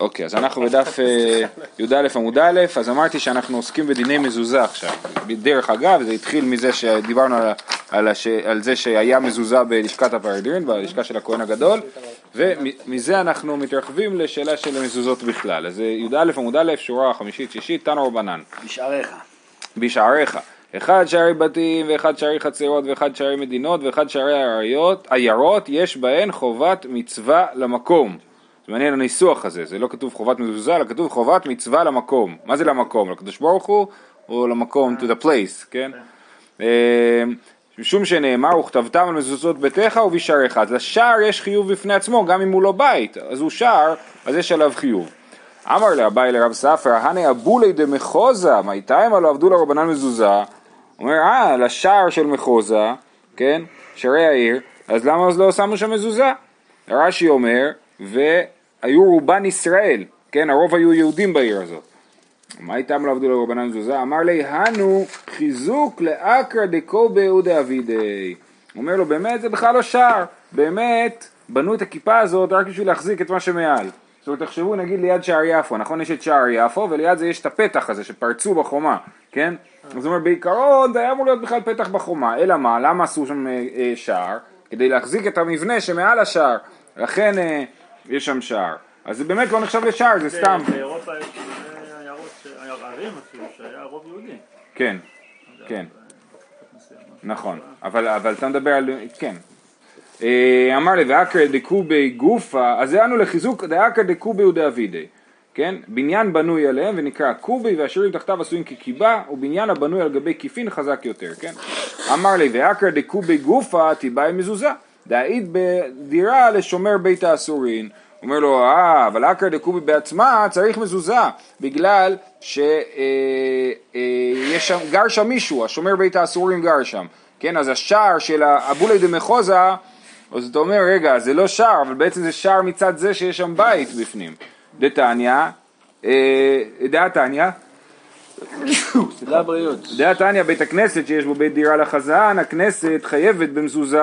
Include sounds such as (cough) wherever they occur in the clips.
אוקיי, אז אנחנו בדף אה, י"א עמוד א', אז אמרתי שאנחנו עוסקים בדיני מזוזה עכשיו. דרך אגב, זה התחיל מזה שדיברנו על, על, הש, על זה שהיה מזוזה בלשכת הפרדירין, בלשכה של הכהן הגדול, ומזה אנחנו מתרחבים לשאלה של מזוזות בכלל. אז י"א עמוד א', שורה חמישית, שישית, תנא רבנן. בשעריך. בשעריך. אחד שערי בתים ואחד שערי חצרות ואחד שערי מדינות ואחד שערי עיירות, עיירות יש בהן חובת מצווה למקום. זה מעניין הניסוח הזה, זה לא כתוב חובת מזוזה, אלא כתוב חובת מצווה למקום. מה זה למקום? לקדוש ברוך הוא או למקום, to the place, כן? אה, משום שנאמר, וכתבתם על מזוזות ביתך ובשעריך. אז לשער יש חיוב בפני עצמו, גם אם הוא לא בית, אז הוא שער, אז יש עליו חיוב. אמר לאביי לרב ספר, הנה אבולי דמחוזה, מה איתם הלא עבדו לרבנן מזוזה? אומר, אה, לשער של מחוזה, כן, שערי העיר, אז למה אז לא שמו שם מזוזה? רש"י אומר, והיו רובן ישראל, כן, הרוב היו יהודים בעיר הזאת. מה איתם לא עבדו לרבנן מזוזה? אמר לי, הנו חיזוק לאקרא דקו באודה אבידי. הוא אומר לו, באמת זה בכלל לא שער, באמת בנו את הכיפה הזאת רק בשביל להחזיק את מה שמעל. זאת אומרת, תחשבו נגיד ליד שער יפו, נכון? יש את שער יפו וליד זה יש את הפתח הזה שפרצו בחומה, כן? אז הוא אומר, בעיקרון זה היה אמור להיות בכלל פתח בחומה, אלא מה? למה עשו שם אה, אה, שער? כדי להחזיק את המבנה שמעל השער, לכן אה, יש שם שער. אז זה באמת לא נחשב לשער, זה סתם. באירופה יש ערים אפילו, שהיה רוב יהודי. כן, כן, מסוים. נכון. אבל, אבל אתה מדבר על... כן. אה, אמר לי, ואקרא דקובי גופה, אז זה אנו לחיזוק דאקרא דקובי ודאבידי. כן? בניין בנוי עליהם ונקרא קובי והשירים תחתיו עשויים כקיבה ובניין הבנוי על גבי כיפין חזק יותר, כן? אמר לי ואקרא דקובי גופה תיבאי מזוזה דאית בדירה לשומר בית האסורין. אומר לו אה אבל אקרא דקובי בעצמה צריך מזוזה בגלל שיש שם, גר שם מישהו, השומר בית האסורים גר שם. כן אז השער של אבולי דמחוזה אז אתה אומר רגע זה לא שער אבל בעצם זה שער מצד זה שיש שם בית בפנים. דתניא, אה, דעת תניא, לבריאות. דעת תניא בית הכנסת שיש בו בית דירה לחזן, הכנסת חייבת במזוזה.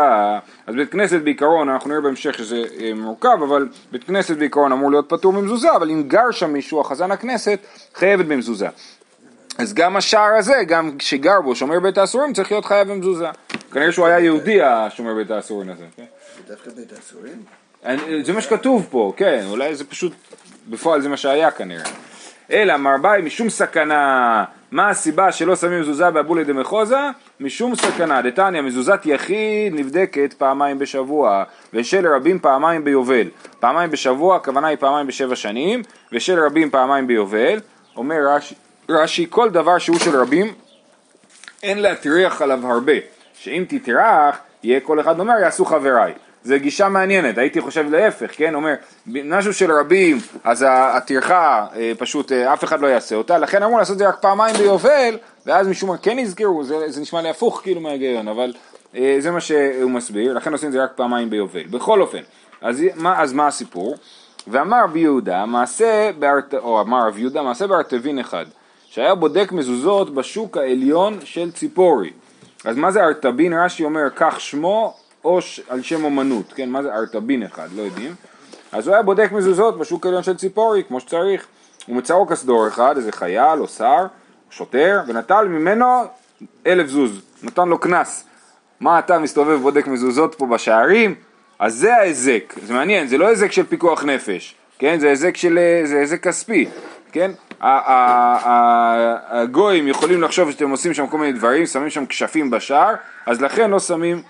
אז בית כנסת בעיקרון, אנחנו נראה בהמשך שזה אה, מורכב, אבל בית כנסת בעיקרון אמור להיות פטור ממזוזה, אבל אם גר שם מישהו, החזן הכנסת, חייבת במזוזה. אז גם השער הזה, גם כשגר בו שומר בית האסורים, צריך להיות חייב במזוזה. כנראה שהוא היה יהודי השומר בית האסורים הזה. כן? זה דווקא בית האסורים? זה מה שכתוב פה, כן, אולי זה פשוט, בפועל זה מה שהיה כנראה. אלא מרבאי משום סכנה, מה הסיבה שלא שמים מזוזה באבולי דמחוזה? משום סכנה, דתניא מזוזת יחיד נבדקת פעמיים בשבוע, ושל רבים פעמיים ביובל. פעמיים בשבוע, הכוונה היא פעמיים בשבע שנים, ושל רבים פעמיים ביובל. אומר רש"י, רש"י, כל דבר שהוא של רבים, אין להטריח עליו הרבה, שאם תטרח, יהיה כל אחד אומר יעשו חבריי. זו גישה מעניינת, הייתי חושב להפך, כן? אומר, משהו של רבים, אז הטרחה אה, פשוט אה, אף אחד לא יעשה אותה, לכן אמרו לעשות את זה רק פעמיים ביובל, ואז משום מה כן יזכרו, זה, זה נשמע לי הפוך כאילו מההיגיון, אבל אה, זה מה שהוא מסביר, לכן עושים את זה רק פעמיים ביובל. בכל אופן, אז מה, אז מה הסיפור? ואמר רבי יהודה, מעשה, בארט... או אמר רבי יהודה, מעשה בארטבין אחד, שהיה בודק מזוזות בשוק העליון של ציפורי. אז מה זה ארטבין? רש"י אומר, כך שמו או. על שם אומנות, כן? מה זה ארטבין אחד? לא יודעים. אז הוא היה בודק מזוזות בשוק העליון של ציפורי, כמו שצריך. הוא מצאו כסדור אחד, איזה חייל או שר, שוטר, ונטל ממנו אלף זוז, נתן לו קנס. מה אתה מסתובב ובודק מזוזות פה בשערים? אז זה ההיזק, זה מעניין, זה לא היזק של פיקוח נפש, כן? זה היזק של, זה היזק כספי, כן? הגויים יכולים לחשוב שאתם עושים שם כל מיני דברים, שמים שם כשפים בשער, אז לכן לא שמים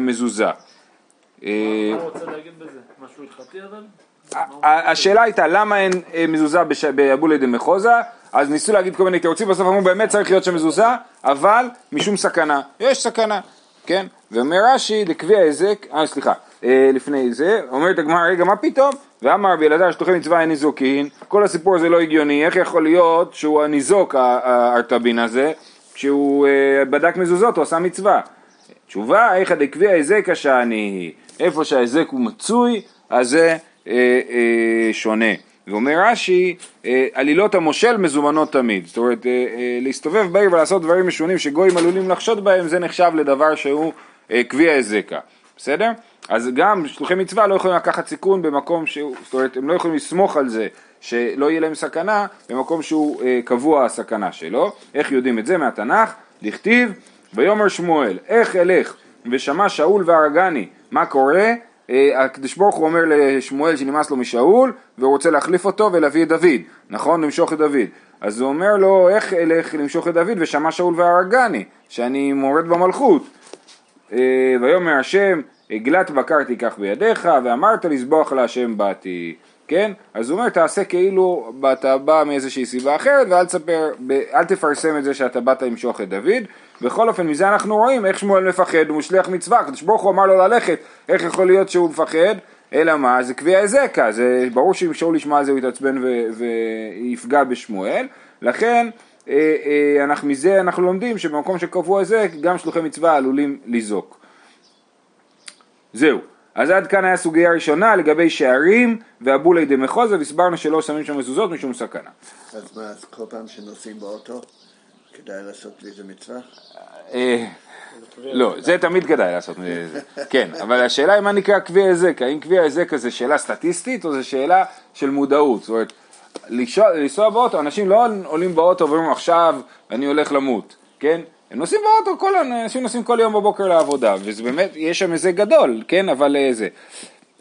מזוזה. אה, מה הוא רוצה להגיד בזה? משהו הלכתי אבל? השאלה הייתה למה אין אה, מזוזה באבולי דמחוזה, אז ניסו להגיד כל מיני תירוצים, בסוף אמרו באמת צריך להיות שם מזוזה, אבל משום סכנה, יש סכנה, כן? ואומר רש"י, דקביע היזק, אה סליחה, אה, לפני זה, אומרת הגמרא, רגע מה פתאום? ואמר רבי אלעזר שתוכל מצווה אין ניזוקין, כל הסיפור הזה לא הגיוני, איך יכול להיות שהוא הניזוק הארטבין הזה, כשהוא אה, בדק מזוזות הוא עשה מצווה? תשובה, איכא דקביע היזק השעני, איפה שההיזק הוא מצוי, אז זה אה, אה, שונה. ואומר רש"י, אה, עלילות המושל מזומנות תמיד. זאת אומרת, אה, אה, להסתובב בעיר ולעשות דברים משונים שגויים עלולים לחשוד בהם, זה נחשב לדבר שהוא אה, קביע היזקה. בסדר? אז גם שלוחי מצווה לא יכולים לקחת סיכון במקום שהוא, זאת אומרת הם לא יכולים לסמוך על זה שלא יהיה להם סכנה במקום שהוא אה, קבוע הסכנה שלו. איך יודעים את זה מהתנ"ך? דכתיב ויאמר שמואל איך אלך ושמע שאול והרגני מה קורה? אה, הקדוש ברוך הוא אומר לשמואל שנמאס לו משאול והוא רוצה להחליף אותו ולהביא את דוד, נכון? למשוך את דוד. אז הוא אומר לו איך אלך למשוך את דוד ושמע שאול והרגני שאני מורד במלכות. אה, ויאמר השם עגלת בקר תיקח בידיך ואמרת לזבוח להשם באתי כן? אז הוא אומר תעשה כאילו אתה בא מאיזושהי סיבה אחרת ואל תספר, אל תפרסם את זה שאתה באת למשוך את דוד בכל אופן מזה אנחנו רואים איך שמואל מפחד הוא משליח מצווה, הקדוש ברוך הוא אמר לו ללכת איך יכול להיות שהוא מפחד? אלא מה? זה קביע אזקה, זה ברור שאם שאול ישמע זה הוא יתעצבן ויפגע בשמואל. לכן אה, אה, אנחנו, מזה אנחנו לומדים שבמקום שקבוע זה גם שלוחי מצווה עלולים לזעוק. זהו. אז עד כאן היה סוגיה ראשונה לגבי שערים ואבולי דמחוזה והסברנו שלא שמים שם מזוזות משום סכנה. אז מה, אז כל פעם שנוסעים באוטו כדאי לעשות איזה מצווה? אה, לא, זה תמיד כדאי לעשות, כן, אבל השאלה היא מה נקרא קביע היזק, האם קביע היזק זה שאלה סטטיסטית או זה שאלה של מודעות, זאת אומרת, לנסוע באוטו, אנשים לא עולים באוטו ואומרים עכשיו אני הולך למות, כן? הם נוסעים באוטו, כל האנשים נוסעים כל יום בבוקר לעבודה, וזה באמת, יש שם היזק גדול, כן, אבל אה, זה,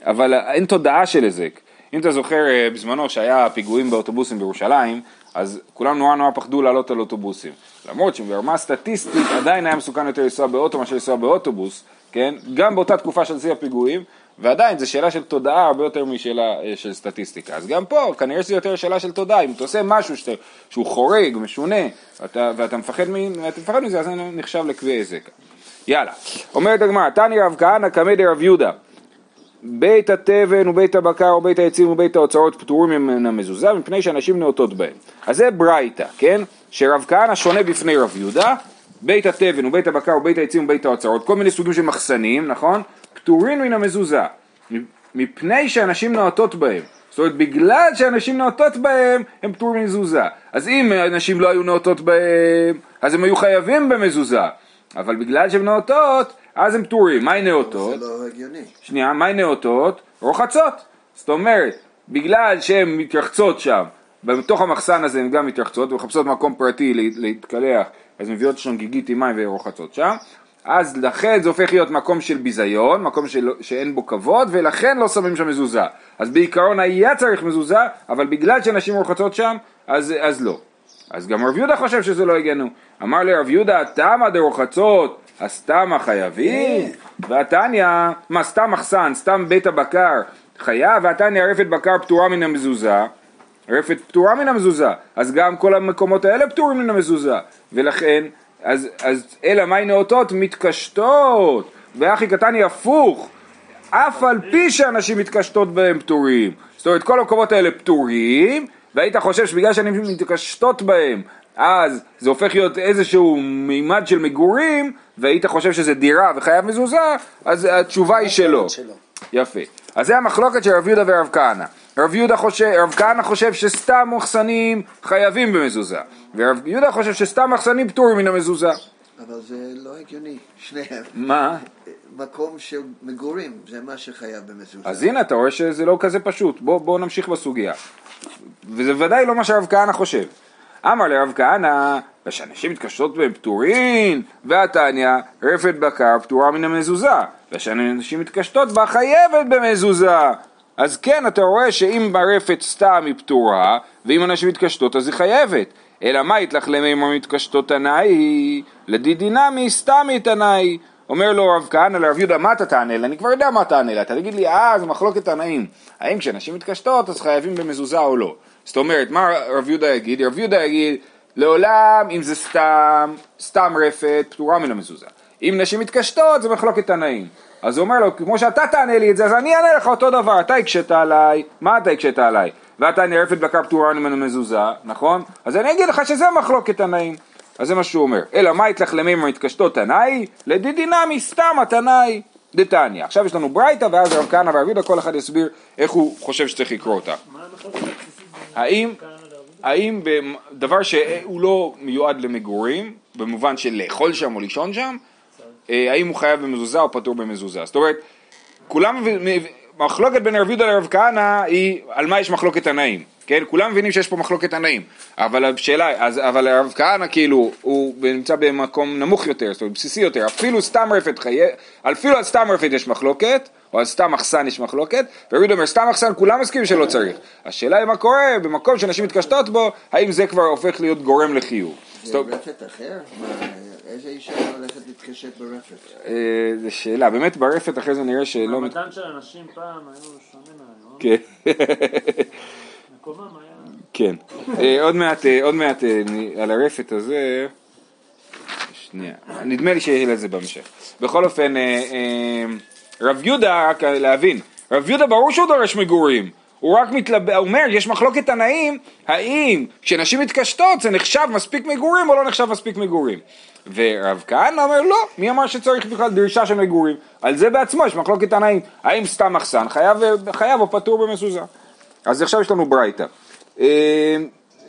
אבל אה, אין תודעה של היזק. אם אתה זוכר אה, בזמנו שהיה פיגועים באוטובוסים בירושלים, אז כולם נורא נורא פחדו לעלות על אוטובוסים. למרות שברמה סטטיסטית עדיין היה מסוכן יותר לנסוע באוטו מאשר לנסוע באוטובוס, כן? גם באותה תקופה של שיא הפיגועים, ועדיין זו שאלה של תודעה הרבה יותר משאלה של סטטיסטיקה. אז גם פה כנראה שזה יותר שאלה של תודעה, אם אתה עושה משהו שאתה, שהוא חורג, משונה, ואתה, ואתה מפחד, ואתה מפחד מזה, אז זה נחשב לקביע היזק. יאללה, אומרת הגמרא, תני רב כהנא קמא דרב יהודה בית התבן ובית הבקר ובית העצים ובית האוצרות פטורים מן המזוזה מפני שאנשים נאותות בהם. אז זה ברייתא, כן? שרב כהנא שונה בפני רב יהודה, בית התבן ובית הבקר ובית העצים ובית האוצרות, כל מיני סוגים של מחסנים, נכון? פטורים מן המזוזה, מפני שאנשים נאותות בהם. זאת אומרת, בגלל שאנשים נאותות בהם, הם פטורים ממזוזה. אז אם אנשים לא היו נאותות בהם, אז הם היו חייבים במזוזה. אבל בגלל שהם נאותות, אז הם פטורים. מהי נאותות? זה לא הגיוני. שנייה, מהי נאותות? רוחצות. זאת אומרת, בגלל שהן מתרחצות שם, בתוך המחסן הזה הן גם מתרחצות ומחפשות מקום פרטי להתקלח, אז מביאות שם גיגית עם מים ורוחצות שם. אז לכן זה הופך להיות מקום של ביזיון, מקום של, שאין בו כבוד, ולכן לא שמים שם מזוזה. אז בעיקרון היה צריך מזוזה, אבל בגלל שנשים רוחצות שם, אז, אז לא. אז גם רב יהודה חושב שזה לא הגנו. אמר לרב יהודה, תמה דרוחצות, הסתמה חייבים? והתניא, מה סתם מחסן, סתם בית הבקר חייב, והתניא רפת בקר פטורה מן המזוזה, רפת פטורה מן המזוזה, אז גם כל המקומות האלה פטורים מן המזוזה, ולכן, אז, אז אלא מאי נאותות מתקשטות, ואחי קטני הפוך, אף על פי שאנשים מתקשטות בהם פטורים, זאת אומרת כל המקומות האלה פטורים, והיית חושב שבגלל שאנשים מתקשטות בהם אז זה הופך להיות איזשהו מימד של מגורים והיית חושב שזה דירה וחייב מזוזה, אז התשובה היא שלא. יפה. אז זה המחלוקת של רב יהודה ורב כהנא. רב יהודה חושב, רב כהנא חושב שסתם מחסנים חייבים במזוזה, ורב יהודה חושב שסתם מחסנים פטורים מן המזוזה. אבל זה לא הגיוני, שניהם. מה? מקום של מגורים, זה מה שחייב במזוזה. אז הנה, אתה רואה שזה לא כזה פשוט. בוא, בוא נמשיך בסוגיה. וזה ודאי לא מה שרב כהנא חושב. אמר לרב כהנא, ושאנשים מתקשרות בהם פטורין, והתניא, רפת בקר פטורה מן המזוזה, ושאנשים מתקשטות בה חייבת במזוזה. אז כן, אתה רואה שאם ברפת סתם היא פטורה, ואם אנשים מתקשטות אז היא חייבת. אלא מה יתלכלמי אם מתקשטות תנאי? לדידינמי סתמי תנאי. אומר לו רב כהנא לרב יהודה, מה אתה תענה לי? אני כבר יודע מה תענה לי, אתה תגיד לי, אה, זה מחלוקת תנאים. האם כשאנשים מתקשטות אז חייבים במזוזה או לא? זאת אומרת, מה רב יהודה יגיד? רב יהודה יגיד, לעולם אם זה סתם, סתם רפת, פטורה מן המזוזה. אם נשים מתקשטות זה מחלוקת תנאים. אז הוא אומר לו, כמו שאתה תענה לי את זה, אז אני אענה לך אותו דבר, אתה הקשית עליי, מה אתה הקשית עליי? ואתה נערפת בקר פטורה מן המזוזה, נכון? אז אני אגיד לך שזה מחלוקת תנאים. אז זה מה שהוא אומר. אלא מה יתלכלמים מתקשטות תנאי? לדידינמי סתם התנאי דתניא. עכשיו יש לנו ברייתא ואז רב כהנא יהודה כל אחד יסביר איך הוא חושב שצריך לקרוא אותה. האם, האם דבר שהוא לא מיועד למגורים, במובן של לאכול שם או לישון שם, אה, האם הוא חייב במזוזה או פטור במזוזה. זאת אומרת, כולם, מחלוקת בין רב יהודה לרב כהנא היא על מה יש מחלוקת תנאים, כן? כולם מבינים שיש פה מחלוקת תנאים, אבל השאלה, אז, אבל הרב כהנא כאילו, הוא נמצא במקום נמוך יותר, זאת אומרת בסיסי יותר, אפילו סתם רפת חיי, אפילו על סתם רפת יש מחלוקת, או על סתם מחסן יש מחלוקת, ורב יהודה אומר סתם מחסן כולם מסכימים שלא צריך, השאלה היא מה קורה במקום שנשים מתקשטות בו, האם זה כבר הופך להיות גורם לחיוב. זה רפת אחר? איזה אישה הולכת להתקשט ברפת? אה, זו שאלה, באמת ברפת אחרי זה נראה שלא... המדען של אנשים פעם היו שונה מהיום. כן. כן. אה, עוד מעט, אה, עוד מעט אה, על הרפת הזה, שנייה, נדמה לי שיהיה לזה בהמשך. בכל אופן, רב יהודה, רק להבין, רב יהודה ברור שהוא דורש מגורים. הוא רק מתלבט, הוא אומר, יש מחלוקת תנאים, האם כשנשים מתקשטות זה נחשב מספיק מגורים או לא נחשב מספיק מגורים. ורב כהנא אומר, לא, מי אמר שצריך בכלל דרישה של מגורים? על זה בעצמו יש מחלוקת תנאים, האם סתם מחסן חייב, חייב או פטור במזוזה. אז עכשיו יש לנו ברייתא. אה,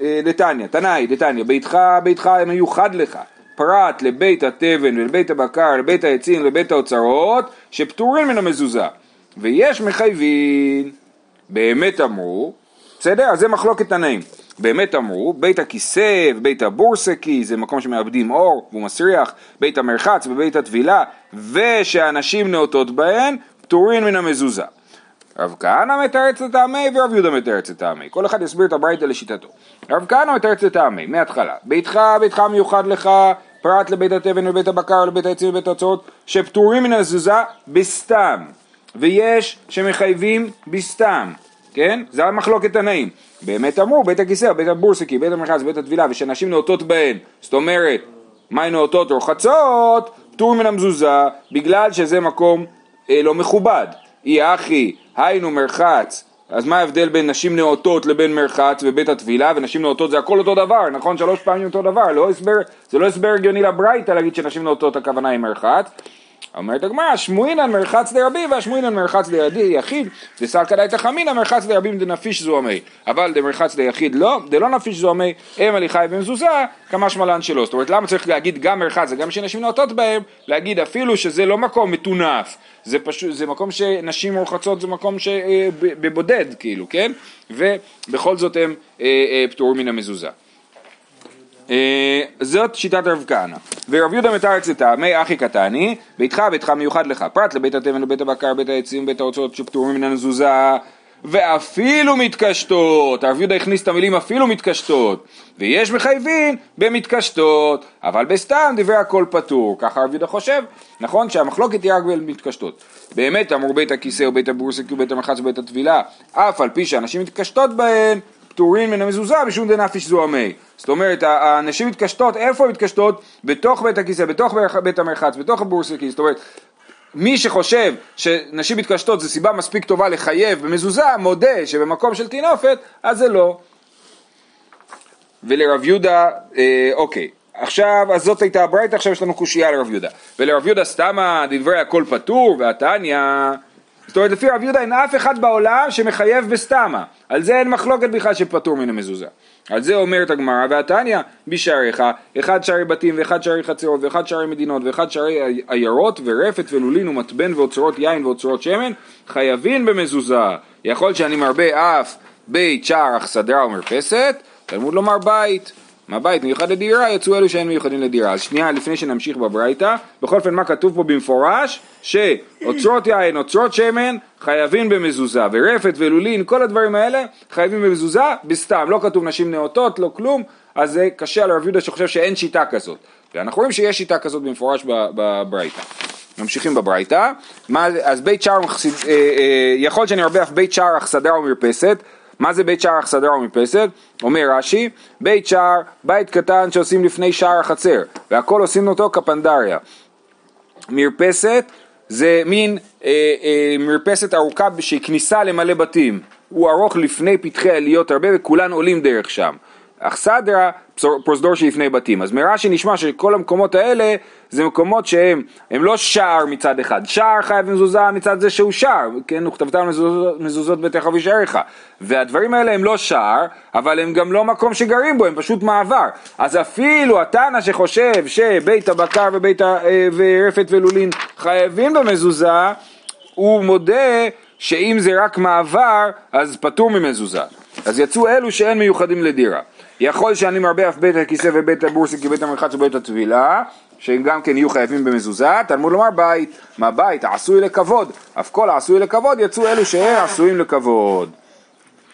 אה, דתניא, תנאי, דתניא, ביתך, ביתך מיוחד לך, פרט לבית התבן ולבית הבקר, לבית העצים ולבית האוצרות, שפטורים מן המזוזה. ויש מחייבים, באמת אמרו, בסדר? אז זה מחלוקת תנאים. באמת אמרו, בית הכיסא ובית הבורסקי זה מקום שמאבדים אור והוא מסריח, בית המרחץ ובית הטבילה ושאנשים נאותות בהן פטורים מן המזוזה. רב כהנא מתרץ לטעמי ורב יהודה מתרץ לטעמי. כל אחד יסביר את הברייתא לשיטתו. רב כהנא מתרץ לטעמי, מההתחלה. ביתך, ביתך מיוחד לך, פרט לבית התבן ולבית הבקר ולבית העצים ולבית האוצרות, שפטורים מן המזוזה בסתם. ויש שמחייבים בסתם, כן? זה המחלוקת תנאים. באמת אמרו, בית הכיסא, בית הבורסקי, בית המרכז, בית הטבילה, ושנשים נאותות בהן. זאת אומרת, מים נאותות רוחצות, פטור מן המזוזה, בגלל שזה מקום אה, לא מכובד. אי אחי, היינו מרחץ, אז מה ההבדל בין נשים נאותות לבין מרחץ ובית הטבילה, ונשים נאותות זה הכל אותו דבר, נכון? שלוש פעמים אותו דבר, לא הסבר, זה לא הסבר הגיוני לברייתא להגיד שנשים נאותות הכוונה היא מרחץ. אומרת הגמרא, שמואינן מרחץ דרבי והשמואינן מרחץ דרדי יחיד, דסלקא דאיתא חמינא מרחץ דרבים דנפיש זוהמי, אבל דמרחץ דיחיד לא, דלא נפיש זוהמי, אם הליכה חי במזוזה, כמה שמלן שלו. זאת אומרת, למה צריך להגיד גם מרחץ וגם שנשים נאותות בהם, להגיד אפילו שזה לא מקום מטונף, זה פשוט, זה מקום שנשים רוחצות, זה מקום שבבודד, כאילו, כן? ובכל זאת הם אה, אה, פטורים מן המזוזה. אה, זאת שיטת רב כהנא. ורב יהודה מתרץ לטעמי אחי קטני, ביתך ביתך מיוחד לך, פרט לבית התבן לבית הבקר, בית העצים, בית האוצרות שפטורים מן המזוזה, ואפילו מתקשטות, הרב יהודה הכניס את המילים אפילו מתקשטות, ויש מחייבים במתקשטות, אבל בסתם דברי הכל פטור, ככה הרב יהודה חושב, נכון שהמחלוקת היא רק במתקשטות. באמת אמרו בית הכיסא ובית הבורסקי ובית המרחץ ובית הטבילה, אף על פי שאנשים מתקשטות בהן, פטורים מן המזוזה משום דנפיש זוהמי. זאת אומרת, הנשים מתקשטות, איפה הן מתקשטות? בתוך בית הכיסא, בתוך בית המרחץ, בתוך הבורסקי, זאת אומרת, מי שחושב שנשים מתקשטות זה סיבה מספיק טובה לחייב במזוזה, מודה שבמקום של טינופת, אז זה לא. ולרב יהודה, אה, אוקיי, עכשיו, אז זאת הייתה הברייתא, עכשיו יש לנו קושייה לרב יהודה. ולרב יהודה סתמה דברי הכל פטור, והתניא, זאת אומרת לפי רב יהודה אין אף אחד בעולם שמחייב בסתמה, על זה אין מחלוקת בכלל שפטור מן המזוזה. על זה אומרת הגמרא, והתניא בשעריך, אחד שערי בתים ואחד שערי חצרות ואחד שערי מדינות ואחד שערי עיירות ורפת ולולין ומתבן ואוצרות יין ואוצרות שמן, חייבים במזוזה. יכול שאני מרבה אף בית שער אכסדרה ומרפסת, תלמוד לומר בית. מה בית מיוחד לדירה, יצאו אלו שאין מיוחדים לדירה. אז שנייה לפני שנמשיך בברייתא, בכל אופן מה כתוב פה במפורש? שאוצרות יין, אוצרות שמן, חייבים במזוזה, ורפת ולולין, כל הדברים האלה חייבים במזוזה, בסתם, לא כתוב נשים נאותות, לא כלום, אז זה קשה על הרב יהודה שחושב שאין שיטה כזאת. ואנחנו רואים שיש שיטה כזאת במפורש בברייתא. ממשיכים בברייתא, אז בית שער, אה, אה, יכול שאני ארבה אף בית שער אכסדרה ומרפסת, מה זה בית שער אכסדרה ומרפסת? אומר רש"י, בית שער, בית קטן שעושים לפני שער החצר, והכל עושים אותו כפנדריה. מרפסת זה מין אה, אה, מרפסת ארוכה שהיא כניסה למלא בתים, הוא ארוך לפני פתחי עליות הרבה וכולן עולים דרך שם. אכסדרה, פרוזדור שלפני בתים. אז מרש"י נשמע שכל המקומות האלה זה מקומות שהם הם לא שער מצד אחד, שער חייב מזוזה מצד זה שהוא שער, כן, וכתבתם מזוזות, מזוזות ביתך ובשעריך, והדברים האלה הם לא שער, אבל הם גם לא מקום שגרים בו, הם פשוט מעבר. אז אפילו התנא שחושב שבית הבקר ובית ה... ורפת ולולין חייבים במזוזה, הוא מודה שאם זה רק מעבר, אז פטור ממזוזה. אז יצאו אלו שאין מיוחדים לדירה. יכול שאני מרבה אף בית הכיסא ובית הבורסי כבית המרחץ ובית הטבילה, שהם גם כן יהיו חייבים במזוזה, תלמוד לומר בית, מה בית העשוי לכבוד, אף כל העשוי לכבוד יצאו אלו שהם עשויים לכבוד.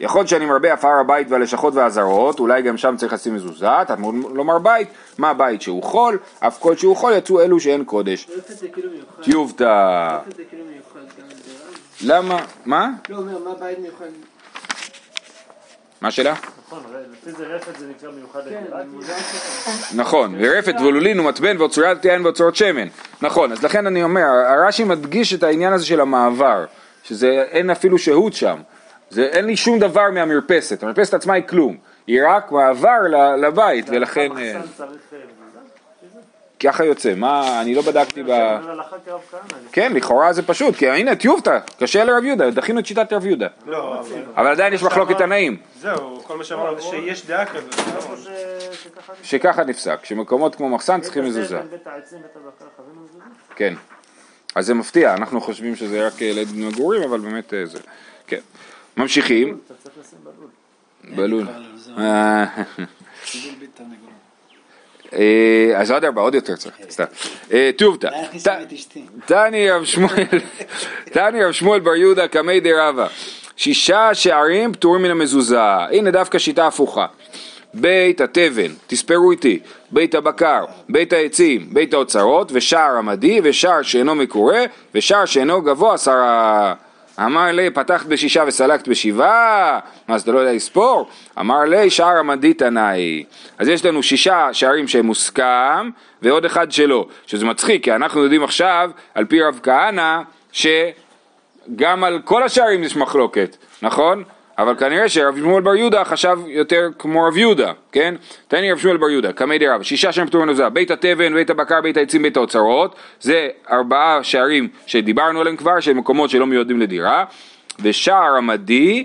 יכול שאני מרבה אף הר הבית והלשכות והזרות, אולי גם שם צריך לשים מזוזה, תלמוד לומר בית, מה בית שהוא חול, אף כל שהוא חול יצאו אלו שאין קודש. כאילו. טיובטה. זה כאילו גם לדירה. למה? מה? לא, אומר, מה בית מיוחד? מה השאלה? נכון, ורפת ולולין ומתבן ואוצרת יין ואוצרות שמן. נכון, אז לכן אני אומר, הרש"י מדגיש את העניין הזה של המעבר, שזה אין אפילו שהות שם. זה, אין לי שום דבר מהמרפסת, המרפסת עצמה היא כלום, היא רק מעבר ל- לבית, ולכן אה, המחסן צריך אה, מזוזה? ככה יוצא. מה, אני לא בדקתי ב... כן, לכאורה זה פשוט, כי הנה טיובטה, קשה לרב יהודה, דחינו את שיטת רב יהודה. לא, אבל אבל עדיין יש מחלוקת תנאים, זהו, כל מה שאמרנו זה שיש דעה כזאת. שככה נפסק. שמקומות כמו מחסן צריכים מזוזה. כן. אז זה מפתיע, אנחנו חושבים שזה רק אה, למגורים, אבל באמת אה, זה. כן. ממשיכים. אתה צריך לשים בלול. (laughs) אה, אז אדרבה, עוד יותר צריך, סתם. אה, טובתא. תני רב שמואל, (laughs) תני רב שמואל בר יהודה קמי די רבא. שישה שערים פטורים מן המזוזה. הנה דווקא שיטה הפוכה. בית התבן, תספרו איתי, בית הבקר, בית העצים, בית האוצרות, ושער עמדי, ושער שאינו מקורה, ושער שאינו גבוה עשרה. אמר לי, פתחת בשישה וסלקת בשבעה, מה, אז אתה לא יודע לספור? אמר לי, שער עמדי תנאי. אז יש לנו שישה שערים שהם מוסכם, ועוד אחד שלא, שזה מצחיק, כי אנחנו יודעים עכשיו, על פי רב כהנא, שגם על כל השערים יש מחלוקת, נכון? אבל כנראה שרב שמואל בר יהודה חשב יותר כמו רב יהודה, כן? תן לי רב שמואל בר יהודה, קמי די רב, שישה שערים פטורים מנוזה, בית התבן, בית הבקר, בית העצים, בית האוצרות, זה ארבעה שערים שדיברנו עליהם כבר, שהם מקומות שלא מיועדים לדירה, ושער עמדי,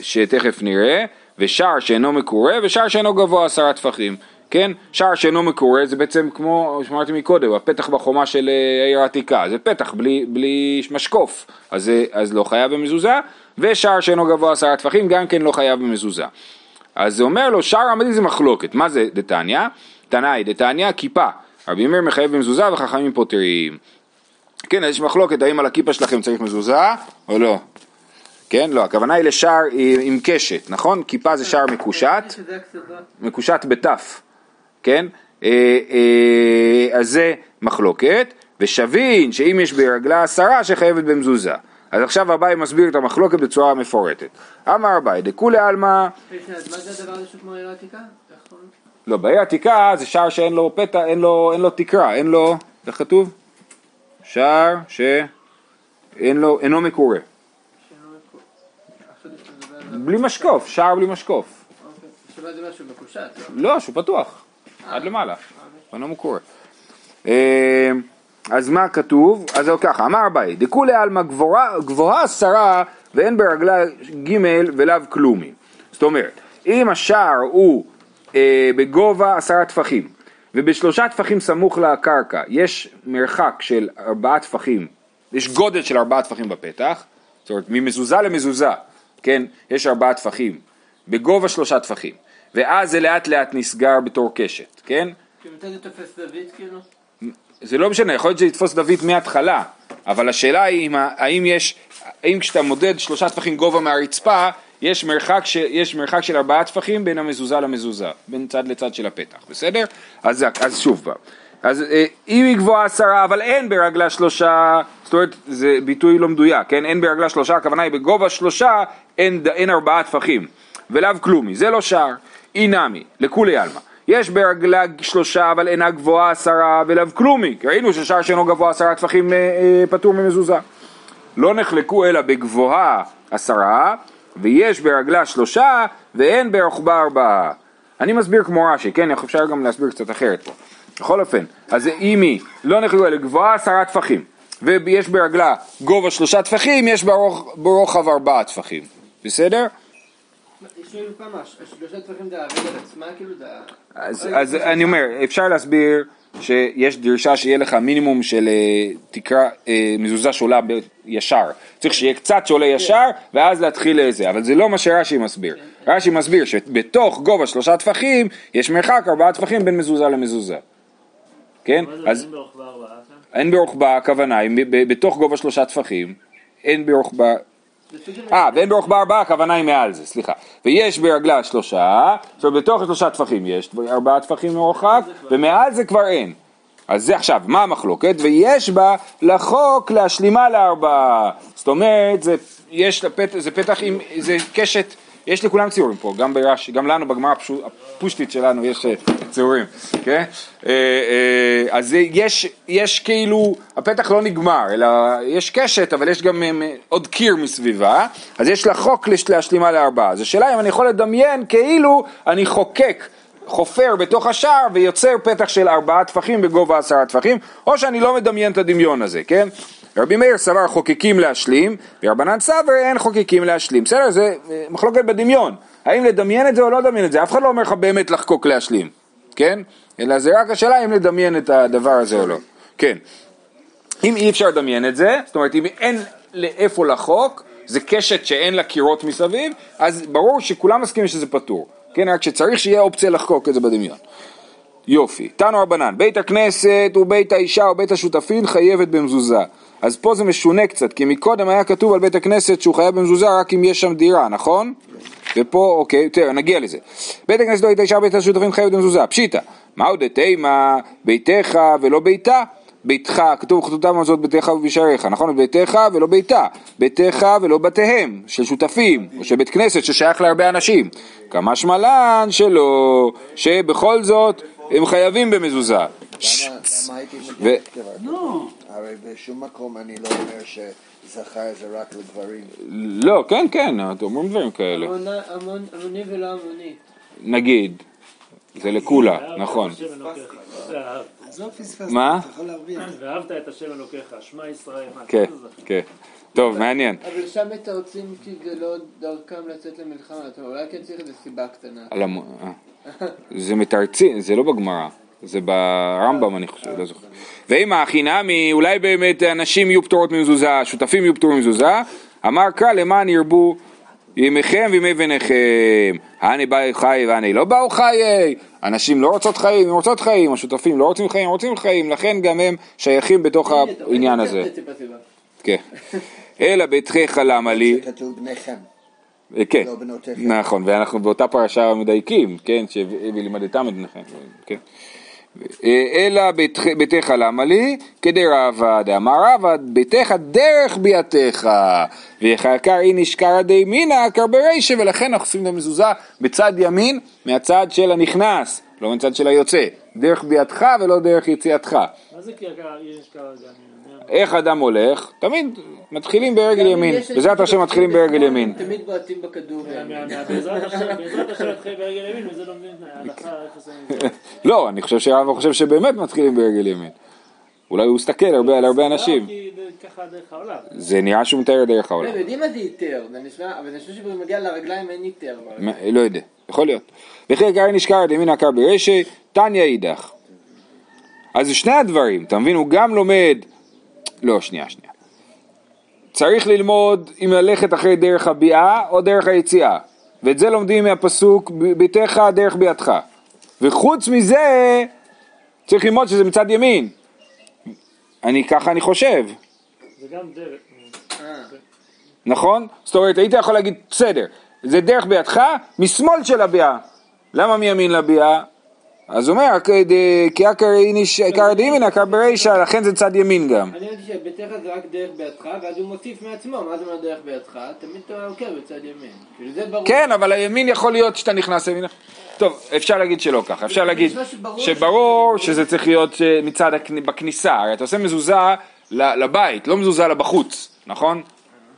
שתכף נראה, ושער שאינו מקורה, ושער שאינו גבוה עשרה טפחים, כן? שער שאינו מקורה זה בעצם כמו שאמרתי מקודם, הפתח בחומה של אה, העיר העתיקה, זה פתח בלי, בלי משקוף, אז, זה- אז לא חייב במזוזה, ושער שאינו גבוה עשרה טפחים גם כן לא חייב במזוזה. אז זה אומר לו, שער עמדי זה מחלוקת, מה זה דתניא? תנאי דתניא כיפה, רבי מאיר מחייב במזוזה וחכמים פותרים. כן, אז יש מחלוקת האם על הכיפה שלכם צריך מזוזה או לא. כן, לא, הכוונה היא לשער עם קשת, נכון? כיפה זה שער מקושט. מקושט בתף, כן? אה, אה, אז זה מחלוקת, ושבין שאם יש ברגלה עשרה שחייבת במזוזה. אז עכשיו אביי מסביר את המחלוקת בצורה מפורטת. אמר אביי, דכולי עלמא, אז מה זה הדבר הזה שהוא כמו העיר העתיקה? לא, בעיר העתיקה זה שער שאין לו פתע, אין לו, אין לו תקרה, אין לו, איך כתוב? שער שאין לו, אינו מקורה. בלי משקוף, שער בלי משקוף. אוקיי. מקושט, לא? לא, שהוא פתוח, עד למעלה, אינו מקורה. אז מה כתוב? אז זהו ככה, אמר אביי, דכולי עלמא גבוהה- גבוהה עשרה ואין ברגלה ג' ולאו כלומי. זאת אומרת, אם השער הוא אה, בגובה עשרה טפחים ובשלושה טפחים סמוך לקרקע יש מרחק של ארבעה טפחים, יש גודל של ארבעה טפחים בפתח, זאת אומרת ממזוזה למזוזה, כן, יש ארבעה טפחים, בגובה שלושה טפחים, ואז זה לאט לאט נסגר בתור קשת, כן? כי מתי זה תופס דוד כאילו? זה לא משנה, יכול להיות שזה יתפוס דוד מההתחלה, אבל השאלה היא אם האם יש, האם כשאתה מודד שלושה טפחים גובה מהרצפה, יש מרחק, ש, יש מרחק של ארבעה טפחים בין המזוזה למזוזה, בין צד לצד של הפתח, בסדר? אז, אז שוב פעם, אז אה, אם היא גבוהה עשרה אבל אין ברגלה שלושה, זאת אומרת זה ביטוי לא מדויק, כן? אין ברגלה שלושה, הכוונה היא בגובה שלושה אין, אין ארבעה טפחים, ולאו כלומי, זה לא שער, אי נמי, לכולי עלמא. יש ברגלה שלושה אבל אינה גבוהה עשרה ולאו כלומי, כי ראינו ששער שאינו גבוה עשרה טפחים אה, אה, פטור ממזוזה. לא נחלקו אלא בגבוהה עשרה, ויש ברגלה שלושה, ואין ברוחבה ארבעה. אני מסביר כמו רש"י, כן? אפשר גם להסביר קצת אחרת פה. בכל אופן, אז אם היא לא נחלקו אלא גבוהה עשרה טפחים, ויש ברגלה גובה שלושה טפחים, יש ברוח, ברוחב ארבעה טפחים. בסדר? כמה, זה על עצמה, כאילו זה... ה- אז, אז אני אומר, אפשר להסביר שיש דרישה שיהיה לך מינימום של אה, תקרה, אה, מזוזה שעולה ישר. צריך שיהיה קצת שעולה ישר, ואז להתחיל לזה. אבל זה לא מה שרש"י מסביר. רש"י מסביר שבתוך גובה שלושה טפחים, יש מרחק ארבעה טפחים בין מזוזה למזוזה. כן? אז אין ברוחבה הכוונה, בתוך גובה שלושה טפחים, אין ברוחבה... אה, ואין ברוחבה ארבעה, הכוונה היא מעל זה, סליחה. ויש ברגלה שלושה, עכשיו בתוך השלושה טפחים יש ארבעה טפחים מרוחק, ומעל זה כבר אין. אז זה עכשיו, מה המחלוקת? ויש בה לחוק להשלימה לארבעה. זאת אומרת, זה, יש לפת, זה פתח עם, זה קשת, יש לכולם ציורים פה, גם ברש"י, גם לנו בגמרא הפושטית שלנו יש אה, ציורים, כן? אה, אה, אז יש, יש כאילו, הפתח לא נגמר, אלא יש קשת, אבל יש גם עוד קיר מסביבה, אז יש לחוק לש- להשלימה לארבעה. אז השאלה אם אני יכול לדמיין כאילו אני חוקק חופר בתוך השער ויוצר פתח של ארבעה טפחים בגובה עשרה טפחים, או שאני לא מדמיין את הדמיון הזה, כן? רבי מאיר סבר חוקקים להשלים, ורבנן סבר אין חוקקים להשלים. בסדר, זה אה, מחלוקת בדמיון. האם לדמיין את זה או לא לדמיין את זה? אף אחד לא אומר לך באמת לחקוק להשלים, כן? אלא זה רק השאלה אם לדמיין את הדבר הזה או לא. כן. אם אי אפשר לדמיין את זה, זאת אומרת אם אין לאיפה לחוק, זה קשת שאין לה קירות מסביב, אז ברור שכולם מסכימים שזה פטור, כן? רק שצריך שיהיה אופציה לחקוק את זה בדמיון. יופי, תנו רבנן, בית הכנסת ובית האישה ובית השותפין חייבת במזוזה. אז פה זה משונה קצת, כי מקודם היה כתוב על בית הכנסת שהוא חייב במזוזה רק אם יש שם דירה, נכון? ופה, אוקיי, תראה, נגיע לזה. בית הכנסת ובית האישה ובית השותפין חייבת במזוזה, פשיטא. מהו דתימה, ביתך ולא ביתה? ביתך, כתוב חטאתם הזאת ביתך ובשעריך, נכון? ביתך ולא ביתה, ביתך ולא בתיהם, של שותפים, או של בית כנסת ששייך להרבה אנשים. כמה שמלן שלא, שבכל זאת הם חייבים במזוזה. למה הייתי דבר כזה? הרי בשום מקום אני לא אומר שזכר זה רק לגברים. לא, כן, כן, אתם אומרים דברים כאלה. המוני ולא המוני. נגיד, זה לקולה, נכון. פספסת, מה? ואהבת את השם אלוקיך, שמע ישראל. כן? כן. טוב, מעניין. אבל שם מתרצים כי זה לא דרכם לצאת למלחמה, אולי כן צריך איזו סיבה קטנה. זה מתרצים, זה לא בגמרא, זה ברמב"ם אני חושב, לא זוכר. ואם הכי נמי, אולי באמת אנשים יהיו פטורות ממזוזה, שותפים יהיו פטורים ממזוזה, אמר קרא למען ירבו ימיכם וימי בניכם, הני באו חיי והני לא באו חיי, אנשים לא רוצות חיים, הם רוצות חיים, השותפים לא רוצים חיים, רוצים חיים, לכן גם הם שייכים בתוך הנה, העניין זה הזה. כן. אלא ביתך למה לי, כתוב בניכם. כן, לא. נכון, ואנחנו באותה פרשה מדייקים, כן, שלימדתם את בניכם, כן. אלא ביתך- למה לי, כדרבה דאמר רבא, ביתך דרך ביתך, ויחקר אין נשקרא די מינא קר ברישא, ולכן אנחנו עושים את המזוזה בצד ימין, מהצד של הנכנס, לא מהצד של היוצא, דרך ביתך ולא דרך יציאתך. מה זה כי יש. איך אדם הולך? תמיד מתחילים ברגל ימין, בעזרת השם מתחילים ברגל ימין. תמיד בועטים בכדור. בעזרת השם, נתחיל ברגל ימין, וזה לומדים ההלכה איפה זה... (laughs) לא, אני חושב שהרב חושב שבאמת מתחילים ברגל ימין. אולי הוא מסתכל הרבה על הרבה אנשים. זה נראה שהוא מתאר דרך לא, העולם. יודעים מה זה היתר, אבל זה נשמע שזה מגיע לרגליים אין היתר. לא יודע, יכול להיות. וכי קרא נשקר דמין עקר ברשע, תניא אידך. אז זה שני הדברים, אתה מבין? הוא גם לומד... לא, שנייה, שנייה. צריך ללמוד אם ללכת אחרי דרך הביאה או דרך היציאה. ואת זה לומדים מהפסוק ביתך דרך ביאתך. וחוץ מזה, צריך ללמוד שזה מצד ימין. אני ככה אני חושב. זה גם דרך. נכון? זאת אומרת, היית יכול להגיד, בסדר, זה דרך בידך, משמאל של הביאה. למה מימין לביאה? אז הוא אומר, "כד- כי עקר דימין, עקר ברישא, לכן זה צד ימין גם. אני ראיתי שביתך זה רק דרך בידך, ואז הוא מוסיף מעצמו, מה זה אומר דרך בידך? תמיד אתה עוקב בצד ימין. כאילו זה ברור. כן, אבל הימין יכול להיות שאתה נכנס ימינה. טוב, אפשר להגיד שלא ככה, אפשר להגיד שברור שזה צריך להיות אה, מצד בכניסה, הרי אתה עושה מזוזה לבית, לא מזוזה לבחוץ, נכון?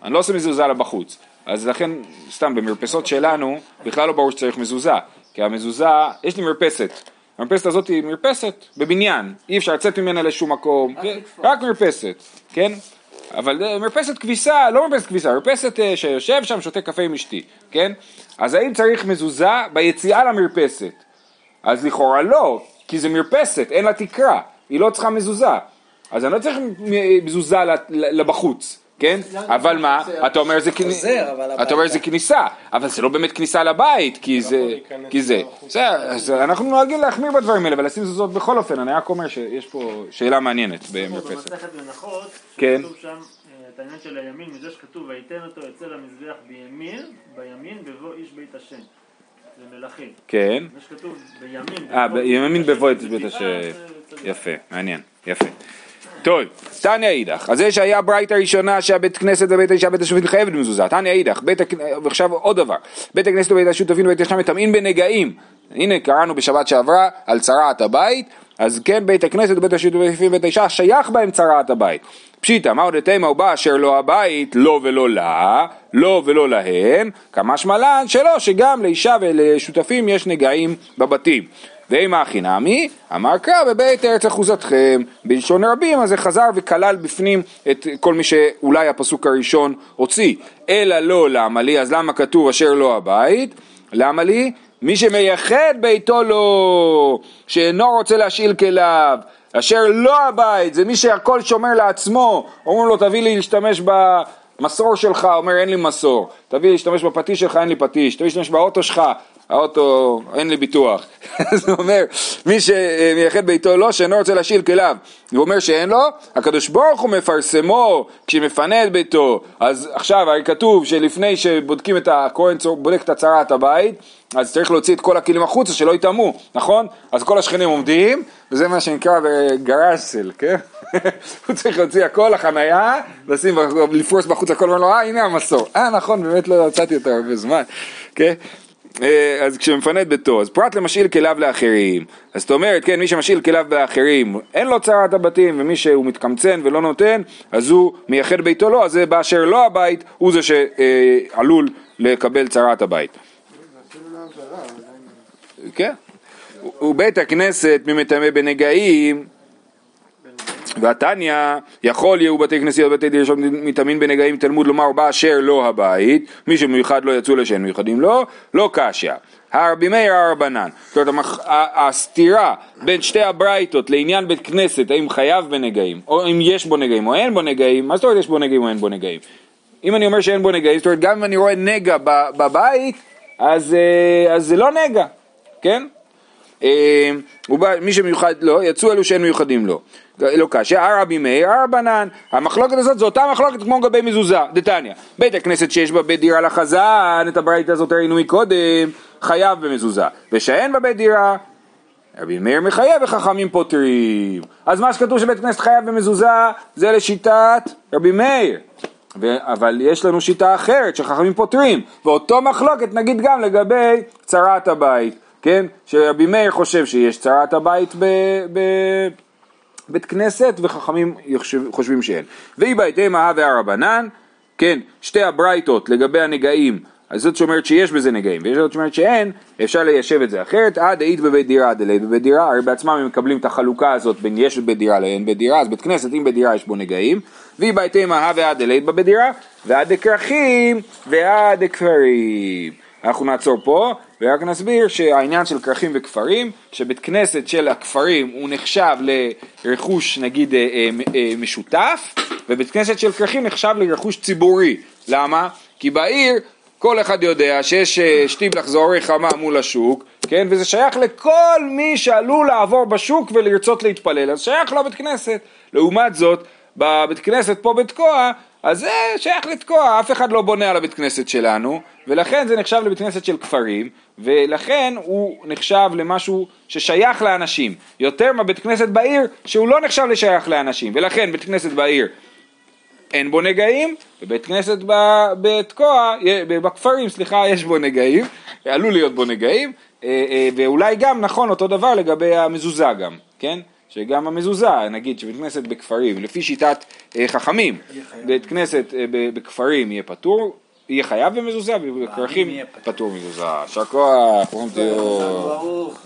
אני לא עושה מזוזה לבחוץ, אז לכן, סתם, במרפסות שלנו, בכלל לא ברור שצריך מזוזה, כי המזוזה, יש לי מרפסת, המרפסת הזאת היא מרפסת בבניין, אי אפשר לצאת ממנה לשום מקום, רק לתפוס. רק מרפסת, כן? אבל אה, מרפסת כביסה, לא מרפסת כביסה, מרפסת אה, שיושב שם, שותה קפה עם אשתי, כן? אז האם צריך מזוזה ביציאה למרפסת? אז לכאורה לא, כי זה מרפסת, אין לה תקרה, היא לא צריכה מזוזה. אז אני לא צריך מזוזה לבחוץ, כן? אבל מה, אתה אומר זה כניסה, אתה אומר זה כניסה, אבל זה לא באמת כניסה לבית, כי זה, כי זה. בסדר, אז אנחנו נוהגים להחמיר בדברים האלה ולשים מזוזות בכל אופן, אני רק אומר שיש פה שאלה מעניינת במרפסת. במסכת מנחות, כן. כתוב שם אה, את העניין של הימין, מזה שכתוב ויתן אותו יצא למזבח בימין, בימין בבוא איש בית השם. זה מלכים. כן, זה שכתוב בימין. אה, בימין בבוא את בית השם. יפה, מעניין, יפה. טוב, תניא אידך, אז זה שהיה ברייתא ראשונה שהבית כנסת ובית האישה בית השופטים חייבת במזוזה, תניא אידך. ועכשיו עוד דבר, בית הכנסת ובית השותפים ובית השם מטמאים בנגעים, הנה קראנו בשבת שעברה על צרעת הבית, אז כן בית הכנסת ובית השותפים ובית האישה שייך בהם צרעת הבית. פשיטא, מהו דתימה הוא בא אשר לא הבית, לא ולא לה, לא ולא להן, כמשמע לן שלא, שגם לאישה ולשותפים יש נגעים בבתים. ואימה הכי נמי, אמר קרא בבית ארץ אחוזתכם, בלשון רבים, אז זה חזר וכלל בפנים את כל מי שאולי הפסוק הראשון הוציא. אלא לא למה לי, אז למה כתוב אשר לא הבית? למה לי? מי שמייחד ביתו לו, שאינו רוצה להשאיל כליו, אשר לא הבית, זה מי שהכל שומר לעצמו, אומרים לו תביא לי להשתמש במסור שלך, אומר אין לי מסור, תביא להשתמש בפטיש שלך, אין לי פטיש, תביא להשתמש באוטו שלך, האוטו, אין לי ביטוח. (laughs) הוא אומר, מי שמייחד ביתו לו, שאינו רוצה להשאיל כליו, הוא אומר שאין לו, הקדוש ברוך הוא מפרסמו כשמפנה את ביתו. אז עכשיו, הרי כתוב שלפני שבודקים את הכהן, בודק את הצהרת הבית, אז צריך להוציא את כל הכלים החוצה שלא יטמאו, נכון? אז כל השכנים עומדים, וזה מה שנקרא גראזל, כן? (laughs) הוא צריך להוציא הכל לחנייה, לשים, לפרוס בחוץ הכל, ואומר לו, אה הנה המסור. אה נכון, באמת לא מצאתי אותו הרבה זמן, כן? אה, אז כשמפנה את ביתו, אז פרט למשאיל כליו לאחרים, אז זאת אומרת, כן, מי שמשאיל כליו לאחרים, אין לו צרת הבתים, ומי שהוא מתקמצן ולא נותן, אז הוא מייחד ביתו לו, אז זה באשר לא הבית, הוא זה שעלול לקבל צרת הבית. כן. ובית הכנסת ממטמא בנגעים, והתניא, יכול יהיו בתי כנסיות ובתי דין שמטמאים בנגעים תלמוד לומר באשר לא הבית, מי שמיוחד לא יצאו לשם מיוחדים לו, לא קשיא. הרבי מאיר הרבנן, זאת אומרת הסתירה בין שתי הברייתות לעניין בית כנסת, האם חייב בנגעים, או אם יש בו נגעים או אין בו נגעים, מה זאת אומרת יש בו נגעים או אין בו נגעים? אם אני אומר שאין בו נגעים, זאת אומרת גם אם אני רואה נגע בבית, אז, אה, אז זה לא נגע, כן? אה, מי שמיוחד לו, יצאו אלו שאין מיוחדים לו. לא קשה, הרבי מאיר, הרבנן. המחלוקת הזאת זו אותה מחלוקת כמו לגבי מזוזה, דתניא. בית הכנסת שיש בה בית דירה לחזן, את הברית הזאת ראינו מקודם, חייב במזוזה. ושאין בה בית דירה, רבי מאיר מחייב וחכמים פותרים. אז מה שכתוב שבית כנסת חייב במזוזה, זה לשיטת רבי מאיר. ו- אבל יש לנו שיטה אחרת שחכמים פותרים, ואותו מחלוקת נגיד גם לגבי צרת הבית, כן? שרבי מאיר חושב שיש צרת הבית ב... ב- בית כנסת וחכמים חושבים שאין. ואי בהתאם אהה והרבנן, כן, שתי הברייתות לגבי הנגעים, אז זאת שאומרת שיש בזה נגעים, ויש זאת שאומרת שאין, אפשר ליישב את זה אחרת, עד דאית בבית דירה דלית בבית דירה, הרי בעצמם הם מקבלים את החלוקה הזאת בין יש בבית דירה לאין בית דירה, אז בית כנסת אם בית דירה יש בו נגעים, ואי בהתאם אהה ועד דלית בבית דירה, ועד דכרכים ועד דכפרים. אנחנו נעצור פה ורק נסביר שהעניין של כרכים וכפרים, שבית כנסת של הכפרים הוא נחשב לרכוש נגיד אה, אה, אה, משותף, ובית כנסת של כרכים נחשב לרכוש ציבורי. למה? כי בעיר כל אחד יודע שיש אה, שטיבלח זוהרי חמה מול השוק, כן? וזה שייך לכל מי שעלול לעבור בשוק ולרצות להתפלל, אז שייך לו בית כנסת. לעומת זאת, בבית כנסת פה בתקוע, אז זה שייך לתקוע, אף אחד לא בונה על הבית כנסת שלנו, ולכן זה נחשב לבית כנסת של כפרים, ולכן הוא נחשב למשהו ששייך לאנשים, יותר מהבית כנסת בעיר, שהוא לא נחשב לשייך לאנשים, ולכן בית כנסת בעיר אין בו נגעים, ובית כנסת ב- בתקוע, בכפרים, סליחה, יש בו נגעים, עלול להיות בו נגעים, אה, אה, ואולי גם נכון אותו דבר לגבי המזוזה גם, כן? שגם המזוזה, נגיד שבית כנסת בכפרים, לפי שיטת אה, חכמים, בית כנסת אה, בכפרים יהיה פטור, יהיה חייב במזוזה, ובכרכים פטור מזוזה. יישר כוח, ברוך תהיו. ברוך.